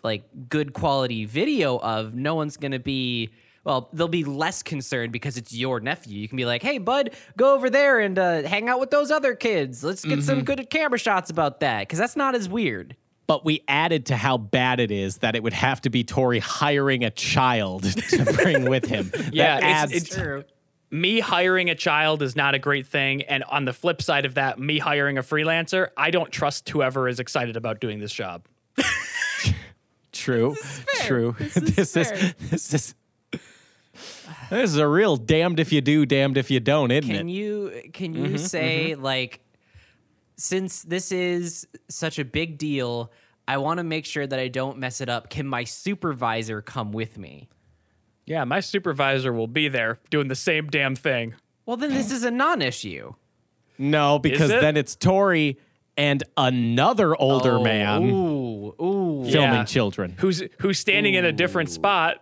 like good quality video of, no one's gonna be well, they'll be less concerned because it's your nephew. You can be like, "Hey, bud, go over there and uh, hang out with those other kids. Let's get some good camera shots about that." Because that's not as weird. but we added to how bad it is that it would have to be Tori hiring a child [LAUGHS] to bring with him. [LAUGHS] Yeah, that it's- it's- True. me hiring a child is not a great thing. And on the flip side of that, me hiring a freelancer, I don't trust whoever is excited about doing this job. True. True. This is, fair. [LAUGHS] [LAUGHS] this is this is a real damned if you do, damned if you don't, isn't Can it? you can you mm-hmm, say mm-hmm. like since this is such a big deal, I want to make sure that I don't mess it up. Can my supervisor come with me? Yeah, my supervisor will be there doing the same damn thing. Well, then this is a non-issue. no, because it? then it's Tori and another older Oh, man Ooh, ooh, filming Yeah. children. Who's who's standing in a different spot,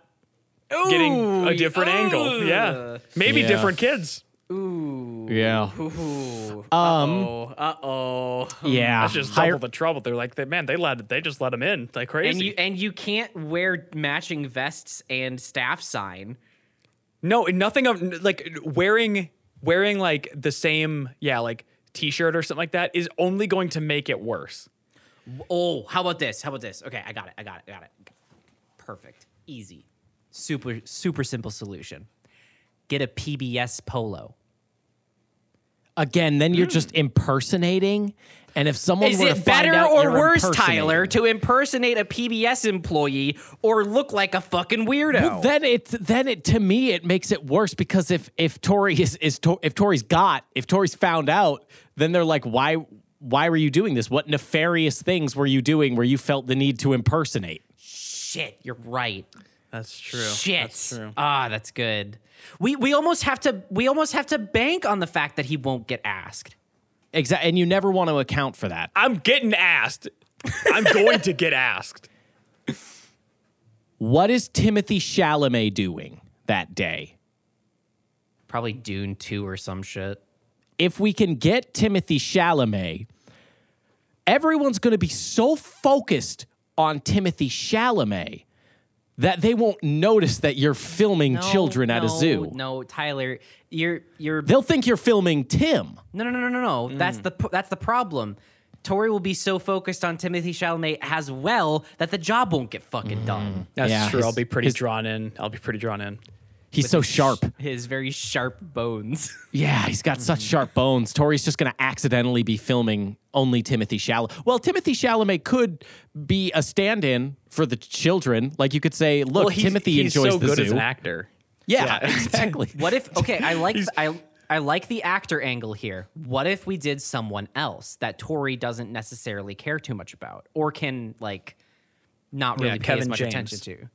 getting a different angle. Yeah, maybe Yeah. different kids. Ooh. Yeah. Ooh. Um, Uh-oh. Uh-oh. Yeah. That's just hire- double the trouble. They're like, they, man, they let they just let him in like crazy. And you and you can't wear matching vests and staff sign. no, nothing of like wearing wearing like the same yeah like t-shirt or something like that is only going to make it worse. Oh, how about this? How about this? Okay, I got it. I got it. I got it. Perfect. Easy. Super super simple solution. Get a PBS polo. Again, then you're just impersonating. And if someone Is were to it better or worse, Tyler, to impersonate a PBS employee or look like a fucking weirdo? Then it then it to me it makes it worse because if if Tori is is if Tori's got if Tori's found out, then they're like, why why were you doing this? What nefarious things were you doing where you felt the need to impersonate? Shit, you're right. That's true. Shit. Ah, that's good. We we almost have to we almost have to bank on the fact that he won't get asked. Exactly, and you never want to account for that. I'm getting asked. I'm going to get asked. What is Timothy Chalamet doing that day? Probably Dune 2 or some shit. if we can get Timothy Chalamet, everyone's going to be so focused on Timothy Chalamet that they won't notice that you're filming children at a zoo. No, Tyler, you're you're They'll think you're filming Tim. No, no, no, no, no, no. Mm. That's the that's the problem. Tori will be so focused on Timothy Chalamet as well that the job won't get fucking Mm. done. That's Yeah, true. his- I'll be pretty his- drawn in. I'll be pretty drawn in. He's so sharp. His very sharp bones. [LAUGHS] Yeah, he's got such mm. sharp bones. Tori's just going to accidentally be filming only Timothy Chalamet. Well, Timothy Chalamet could be a stand-in for the children. Like you could say, look, well, he's, Timothy he's enjoys so the good zoo. as an actor. Yeah, Yeah. [LAUGHS] exactly. what if? Okay, I like I I like the actor angle here. What if we did someone else that Tori doesn't necessarily care too much about, or can like not really Yeah, pay as much James. attention to?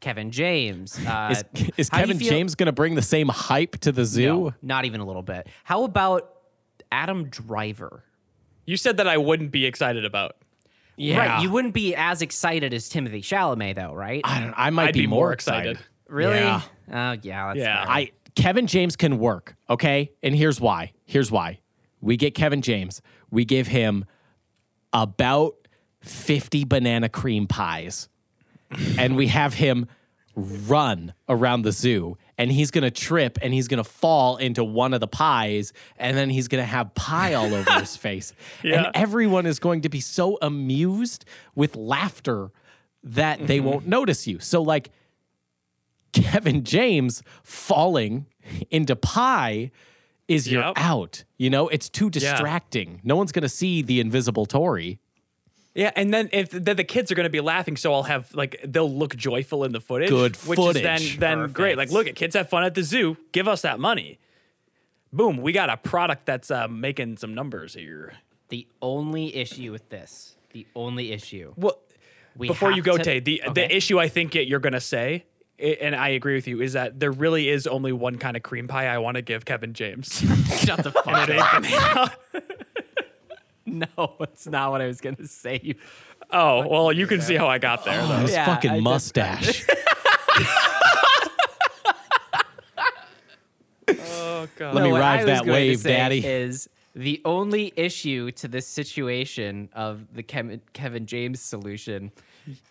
Kevin James. [LAUGHS] Uh, Is, is how do you Kevin feel- James going to bring the same hype to the zoo? No, not even a little bit. How about Adam Driver? You said that I wouldn't be excited about. Yeah, Right. You wouldn't be as excited as Timothy Chalamet, though, right? I don't. I might I'd be, be more more excited. excited. really? Yeah. Oh, yeah. That's Yeah. fair. I Kevin James can work. Okay, and here's why. Here's why. We get Kevin James. We give him about fifty banana cream pies, and we have him run around the zoo. And he's gonna trip and he's gonna fall into one of the pies, and then he's gonna have pie all over [LAUGHS] his face. Yeah. And everyone is going to be so amused with laughter that they mm-hmm. won't notice you. So, like, Kevin James falling into pie is you're out. You know, it's too distracting. No one's gonna see the invisible Tori. Yeah, and then if then the kids are going to be laughing, so I'll have like they'll look joyful in the footage. Good which is footage. then then great. Like, Perfect. look, kids have fun at the zoo. Give us that money. Boom, we got a product that's uh, making some numbers here. the only issue with this, the only issue. Well, We before you go, to- Tay, the Okay. the issue I think you're going to say and I agree with you, is that there really is only one kind of cream pie I want to give Kevin James. [LAUGHS] Shut the [LAUGHS] fuck up. [LAUGHS] ain't [LAUGHS] banana. No, it's not what I was gonna say. You oh, well, you can see how I got there. though. His Yeah, I fucking just- mustache. [LAUGHS] Oh god. Let me what ride I was that going to wave, say Daddy. Is the only issue to this situation of the Kevin, Kevin James solution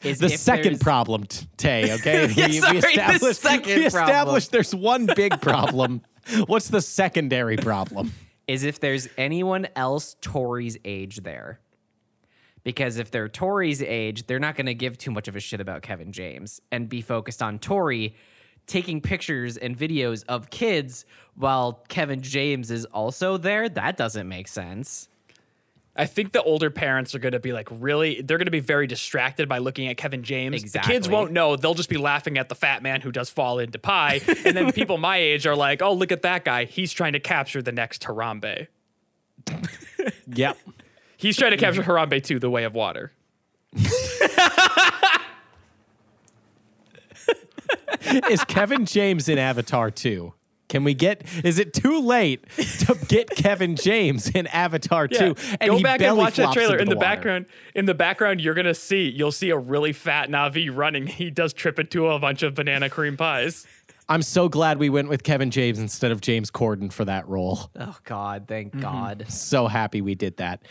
is the if second there's- problem, t- Tay. [LAUGHS] Okay, Yeah, sorry, the established. second we problem. established there's one big problem. What's the secondary problem? Is if there's anyone else Tori's age there. Because if they're Tori's age, they're not going to give too much of a shit about Kevin James and be focused on Tori taking pictures and videos of kids while Kevin James is also there. That doesn't make sense. I think the older parents are going to be like really, they're going to be very distracted by looking at Kevin James. The kids won't know. They'll just be laughing at the fat man who does fall into pie. and then people my age are like, oh, look at that guy. He's trying to capture the next Harambe. [LAUGHS] Yep. He's trying to capture Harambe too, the way of water. [LAUGHS] Is Kevin James in Avatar 2? Can we get? Is it too late to [LAUGHS] get Kevin James in Avatar 2? And Go back and watch that trailer. In the, water? background, in the background, you're gonna see you'll see a really fat Na'vi running. He does trip into a bunch of banana cream pies. I'm so glad we went with Kevin James instead of James Corden for that role. Oh, God. Thank mm-hmm. God. So happy we did that.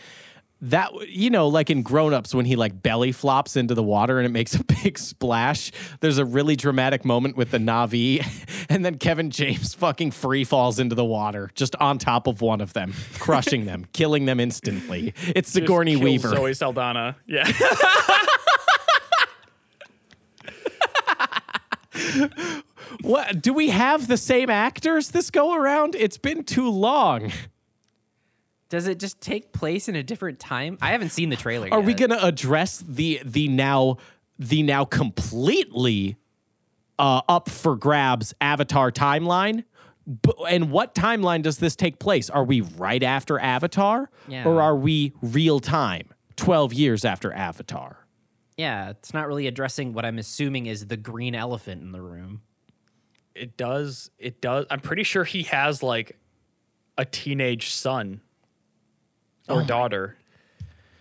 That you know, like in Grown Ups, when he like belly flops into the water and it makes a [LAUGHS] big splash. There's a really dramatic moment with the Na'vi, [LAUGHS] and then Kevin James fucking free falls into the water, just on top of one of them, crushing them, [LAUGHS] killing them instantly. It's Sigourney Weaver. Zoe Saldana. Yeah. What do we have the same actors this go around? It's been too long. Does it just take place in a different time? I haven't seen the trailer Are yet. we going to address the the now the now completely uh, up for grabs Avatar timeline? B- and what timeline does this take place? Are we right after Avatar, Yeah. or are we real time, twelve years after Avatar? Yeah, it's not really addressing what I'm assuming is the green elephant in the room. it does. It does. I'm pretty sure he has like a teenage son or Oh daughter.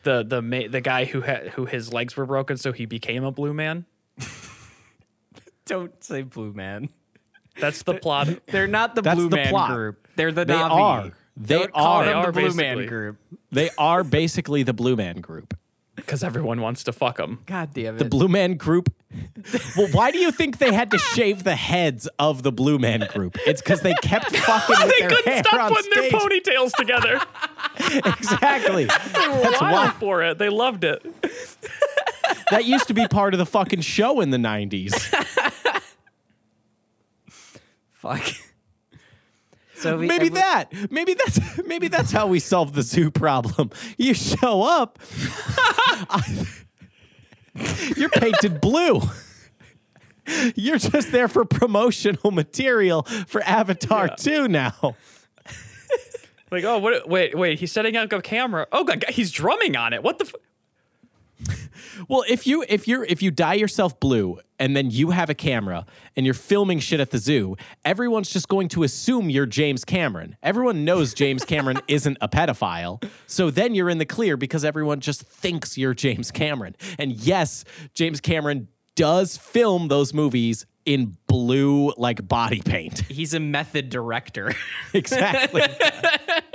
The the ma- the guy who had who his legs were broken, so he became a blue man. [LAUGHS] Don't say Blue Man. That's the plot. [LAUGHS] They're not the That's Blue the Man plot. group. They're the They Na'vi. are. They Don't call are. them They the are, Blue Man basically. group. They are basically the Blue Man Group. Because everyone wants to fuck them. God damn it. The Blue Man Group. well, why do you think they had to [LAUGHS] shave the heads of the Blue Man Group? It's because they kept [LAUGHS] fucking with They their couldn't hair stop on putting stage. their ponytails together. [LAUGHS] exactly. They were That's wild why. for it. They loved it. That used to be part of the fucking show in the 90s. Fuck. So we, Maybe every- that. Maybe that's [LAUGHS] maybe that's how we solve the zoo problem. You show up. [LAUGHS] you're painted blue. You're just there for promotional material for Avatar Yeah. 2 now. Like, oh, what? Wait, wait. He's setting up a camera. Oh, God, he's drumming on it. What the? F- Well, if you if you're if you dye yourself blue and then you have a camera and you're filming shit at the zoo, everyone's just going to assume you're James Cameron. Everyone knows James Cameron [LAUGHS] isn't a pedophile. So then you're in the clear because everyone just thinks you're James Cameron. And yes, James Cameron does film those movies in blue like body paint. He's a method director. [LAUGHS] exactly. [LAUGHS]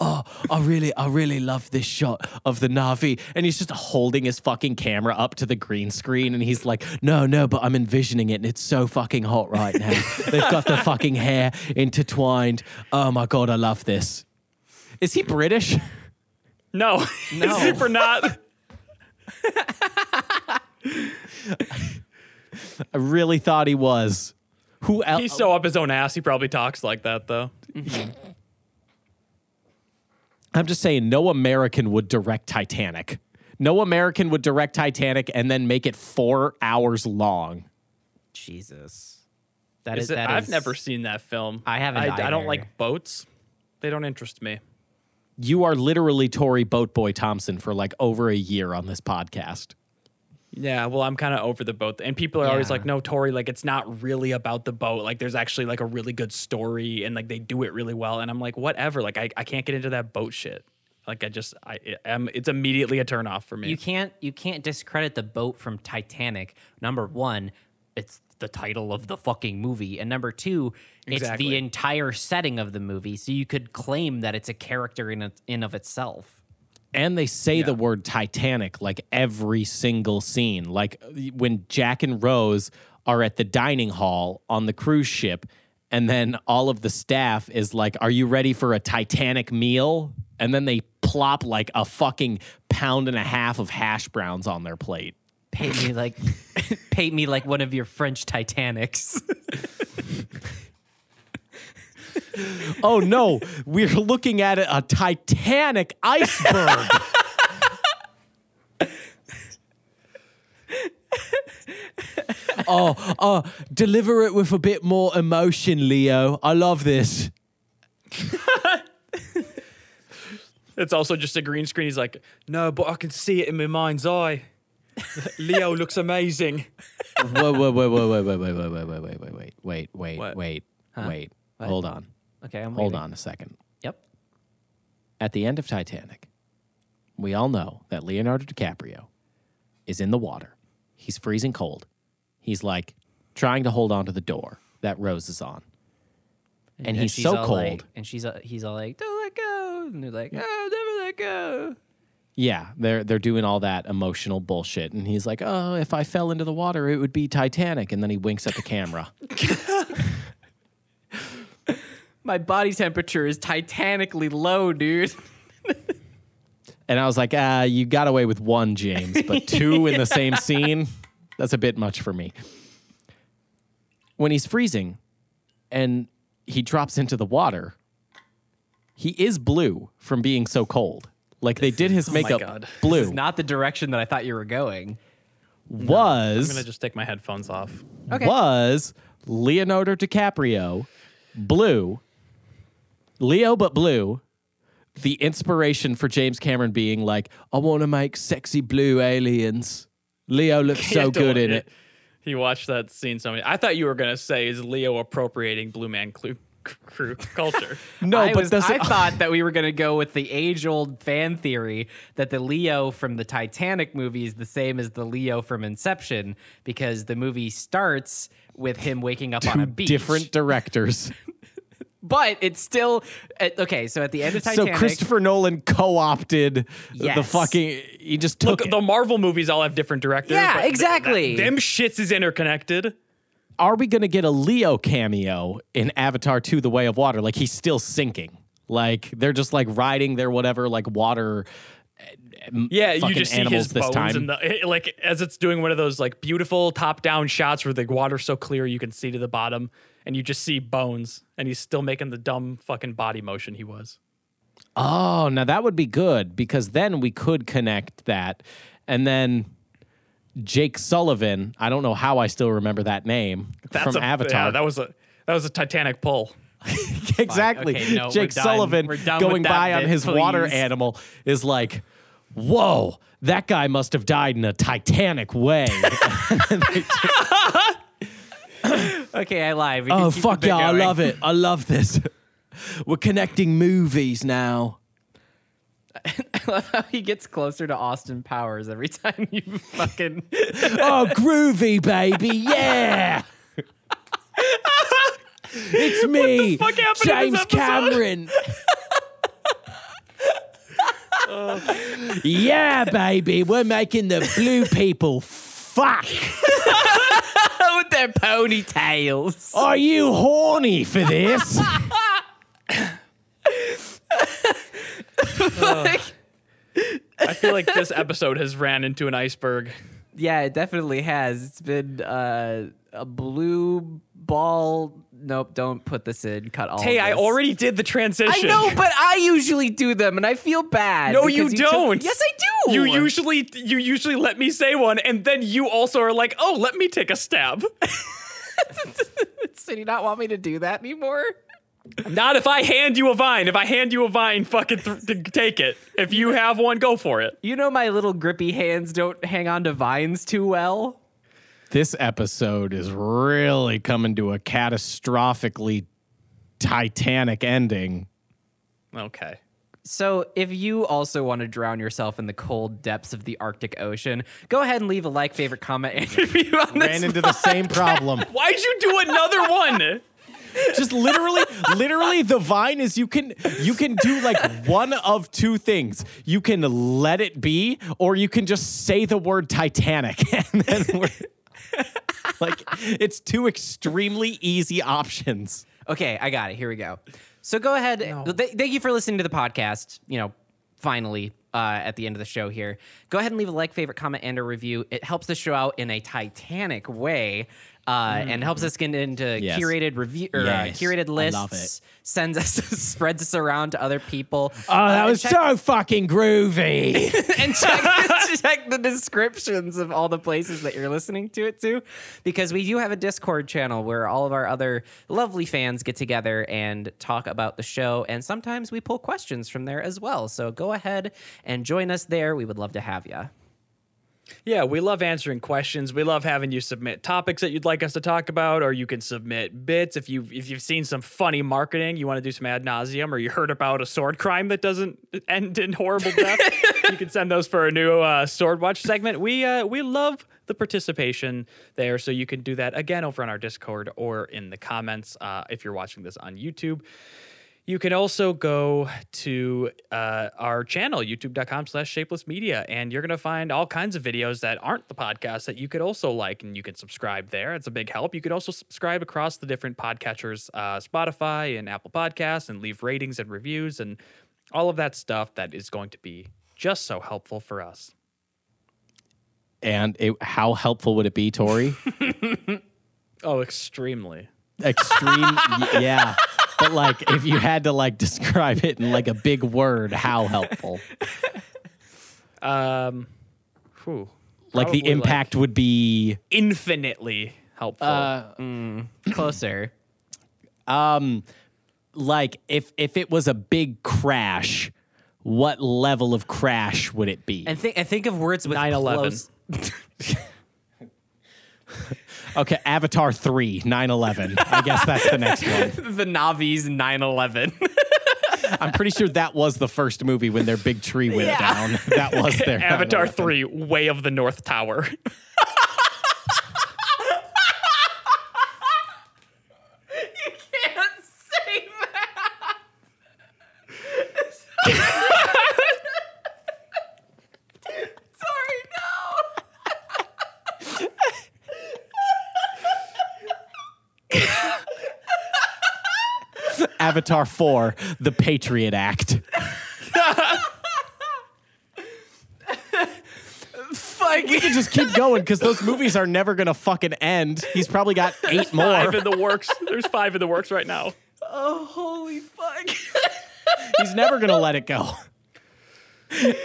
oh, I really, I really love this shot of the Na'vi. And he's just holding his fucking camera up to the green screen. And he's like, no, no, but I'm envisioning it. And it's so fucking hot right now. [LAUGHS] They've got the fucking hair intertwined. Oh my God, I love this. Is he British? no, [LAUGHS] No. he's super not. I really thought he was. Who else? He's so up his own ass. He probably talks like that though. [LAUGHS] I'm just saying, no American would direct Titanic. No American would direct Titanic and then make it four hours long. Jesus. That Is is, it, that I've is- never seen that film. I haven't I, I don't like boats. They don't interest me. You are literally Tori Boatboy Thompson for like over a year on this podcast. Yeah, well, I'm kind of over the boat, and people are always like, "No, Tori, like it's not really about the boat. Like there's actually like a really good story, and like they do it really well." And I'm like, whatever. Like I, I can't get into that boat shit. Like I just, I am. It's immediately a turnoff for me. You can't you can't discredit the boat from Titanic. Number one, it's the title of the fucking movie, and number two, it's Exactly. the entire setting of the movie. So you could claim that it's a character in a, in of itself. And they say the word Titanic like every single scene. Like when Jack and Rose are at the dining hall on the cruise ship, and then all of the staff is like, Are you ready for a Titanic meal? And then they plop like a fucking pound and a half of hash browns on their plate. Paint me like [LAUGHS] paint me like one of your French Titanics. [LAUGHS] Oh no, we're looking at a Titanic iceberg. oh, oh, deliver it with a bit more emotion, Leo. I love this. It's also just a green screen. He's like, no, but I can see it in my mind's eye. Leo looks amazing. Whoa, whoa, whoa, whoa, whoa, whoa, whoa, whoa, whoa, whoa, wait, wait, wait, wait, What? wait, wait. Hold on. Okay, I'm Hold waiting. on a second. Yep. At the end of Titanic, we all know that Leonardo DiCaprio is in the water. He's freezing cold. He's like trying to hold on to the door that Rose is on. And, he's so cold. like- and she's uh, he's all like, "Don't let go," and they're like, "Oh, never let go." Yeah, they're they're doing all that emotional bullshit, and he's like, "Oh, if I fell into the water, it would be Titanic." And then he winks at the camera. [LAUGHS] [LAUGHS] My body temperature is titanically low, dude. And I was like, "Ah, you got away with one, James, but [LAUGHS] two in the same scene—that's a bit much for me." When he's freezing, and he drops into the water, he is blue from being so cold. Like they did his my makeup God. blue. This is not the direction that I thought you were going. was I'm gonna just take my headphones off. Okay. was Leonardo DiCaprio, blue, Leo but blue, the inspiration for James Cameron being like, I want to make sexy blue aliens. Leo looks [LAUGHS] so good in it. He watched that scene so many. I thought you were gonna say is Leo appropriating Blue Man Clu- crew culture. [LAUGHS] No, I, but was, does I [LAUGHS] thought that we were going to go with the age-old fan theory that the Leo from the Titanic movie is the same as the Leo from Inception because the movie starts with him waking up on a beach. different directors. But it's still uh, okay. So at the end of Titanic, so Christopher Nolan co-opted the fucking. He just took Look, it. the Marvel movies all have different directors. Yeah, but th- exactly. that- them shits is interconnected. are we going to get a Leo cameo in Avatar 2 The Way of Water? Like he's still sinking. Like they're just like riding their whatever like water Yeah, you just see his this bones time. and the like as it's doing one of those like beautiful top-down shots where the water's so clear you can see to the bottom, and you just see bones, and he's still making the dumb fucking body motion he was. Oh, now that would be good because then we could connect that. And then Jake Sullivan, I don't know how I still remember that name That's from a, Avatar. Yeah, that was a that was a Titanic pull. [LAUGHS] exactly. Okay, no, Jake done. Sullivan going with that by on bit, his water animal is like, whoa, that guy must have died in a Titanic way. [LAUGHS] [LAUGHS] okay, I lied. We oh, can keep the fuck yeah, I love it. I love this. [LAUGHS] We're connecting movies now. [LAUGHS] I love how he gets closer to Austin Powers every [LAUGHS] time you fucking. Oh, groovy, baby. Yeah. it's me, fuck happened in James? Cameron. yeah, baby. We're making the blue people fuck. [LAUGHS] with their ponytails. Are you horny for this? [LAUGHS] I feel like this episode has ran into an iceberg. Yeah, it definitely has. It's been uh, a blue ball. Nope, don't put this in. Cut all. Hey, of I this. already did the transition. I know, but I usually do them, and I feel bad. No, you because took- don't. yes, I do. You usually you usually let me say one, and then you also are like, "Oh, let me take a stab." [LAUGHS] So do you not want me to do that anymore? Not if I hand you a vine. If I hand you a vine, fucking th- t- take it. If you have one, go for it. You know my little grippy hands don't hang on to vines too well. This episode is really coming to a catastrophically titanic ending. Okay. So, if you also want to drown yourself in the cold depths of the Arctic Ocean, go ahead and leave a like, favorite, comment, [LAUGHS] and review on this. Ran into the same problem. [LAUGHS] Why'd you do another one? Just literally, literally, the vine is you can you can do like one of two things. You can let it be, or you can just say the word Titanic, [LAUGHS] and then we're like, it's two extremely easy options. Okay, I got it. Here we go. So go ahead. Th- thank you for listening to the podcast. You know, finally, uh, at the end of the show here, go ahead and leave a like, favorite, comment, and a review. It helps the show out in a titanic way. Uh, and helps us get into Yes. curated review or Yes, uh, curated lists. Sends us, [LAUGHS] spreads us around to other people. Oh, that Uh, was check- so fucking groovy. [LAUGHS] and check, [LAUGHS] check the descriptions of all the places that you're listening to it to because we do have a discord channel where all of our other lovely fans get together and talk about the show and sometimes we pull questions from there as well so go ahead and join us there we would love to have you Yeah, we love answering questions. We love having you submit topics that you'd like us to talk about, or you can submit bits if you if you've seen some funny marketing, you want to do some ad nauseum, or you heard about a sword crime that doesn't end in horrible death. you can send those for a new uh, sword watch segment. We uh, we love the participation there, so you can do that again over on our Discord or in the comments uh, if you're watching this on YouTube. You can also go to uh, our channel, youtube.com slash shapeless media, and you're going to find all kinds of videos that aren't the podcast that you could also like, and you can subscribe there. It's a big help. You could also subscribe across the different podcatchers, uh, Spotify and Apple Podcasts, and leave ratings and reviews and all of that stuff that is going to be just so helpful for us. and it, how helpful would it be, Tori? [LAUGHS] Oh, extremely. Extreme, [LAUGHS] yeah. But like, if you had to like describe it in like a big word, how helpful? Um, whew. Like Probably, the impact would be infinitely helpful. closer um like if if it was a big crash, what level of crash would it be? and think and think of words with 9/11. close- [LAUGHS] Okay, Avatar 3, 9/11. I guess that's the next one. [LAUGHS] the Na'vi's 9-11 [LAUGHS] I'm pretty sure that was the first movie when their big tree went Yeah. down. That was their Avatar 3, Way of the North Tower. [LAUGHS] Avatar 4, The Patriot Act. fuck We can just keep going because those movies are never gonna fucking end. He's probably got eight more. Five in the works. There's five in the works right now. oh holy fuck He's never gonna let it go.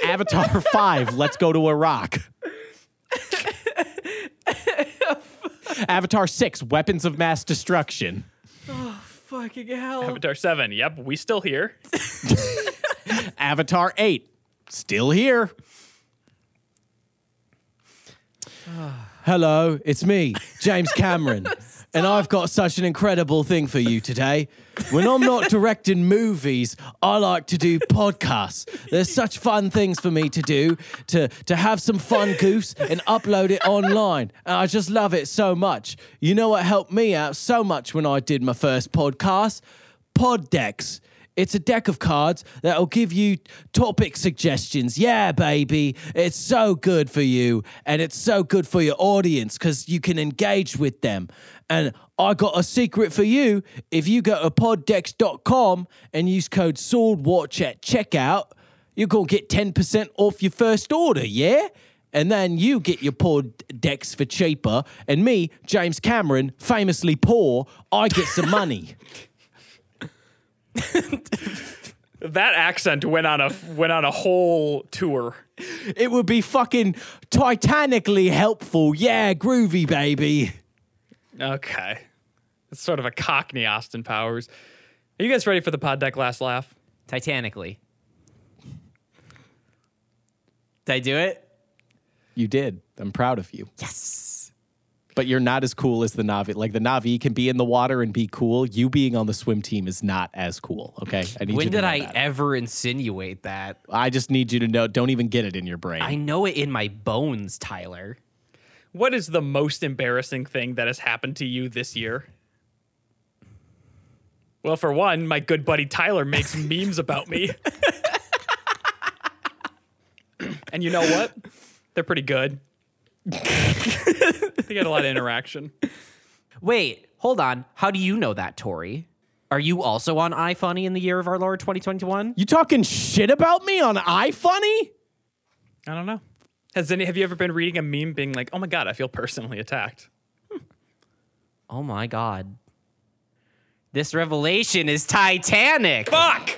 Avatar 5, Let's Go to Iraq. [LAUGHS] Avatar 6, Weapons of Mass Destruction. Fucking hell Avatar 7. Yep, we still here. [LAUGHS] Avatar 8, still here. [SIGHS] Hello, it's me, James [LAUGHS] Cameron. And I've got such an incredible thing for you today. When I'm not directing movies, I like to do podcasts. There's such fun things for me to do, to, to have some fun goofs and upload it online. And I just love it so much. You know what helped me out so much when I did my first podcast? Pod decks. It's a deck of cards that'll give you topic suggestions. Yeah, baby. It's so good for you and it's so good for your audience because you can engage with them. And I got a secret for you. If you go to poddex.com and use code SWORDWATCH at checkout, you're going to get 10% off your first order, yeah? And then you get your pod decks for cheaper. And me, James Cameron, famously poor, I get some money. [LAUGHS] [LAUGHS] That accent went on a went on a whole tour. It would be fucking titanically helpful. Yeah, groovy, baby. Okay. It's sort of a cockney Austin Powers. Are you guys ready for the pod deck last laugh? Titanically. Did I do it? You did. I'm proud of you. Yes. But you're not as cool as the Na'vi. Like the Na'vi can be in the water and be cool. You being on the swim team is not as cool. Okay. I need When you to did know I that. ever insinuate that? I just need you to know. Don't even get it in your brain. I know it in my bones, Tyler. What is the most embarrassing thing that has happened to you this year? Well, for one, my good buddy Tyler makes [LAUGHS] memes about me. and you know what? They're pretty good. [LAUGHS] they get a lot of interaction. Wait, hold on. How do you know that, Tori? Are you also on iFunny in the year of our Lord 2021? you talking shit about me on iFunny? I don't know. Has any have you ever been reading a meme being like, "Oh my god, I feel personally attacked"? Hmm. Oh my god. This revelation is Titanic. Fuck!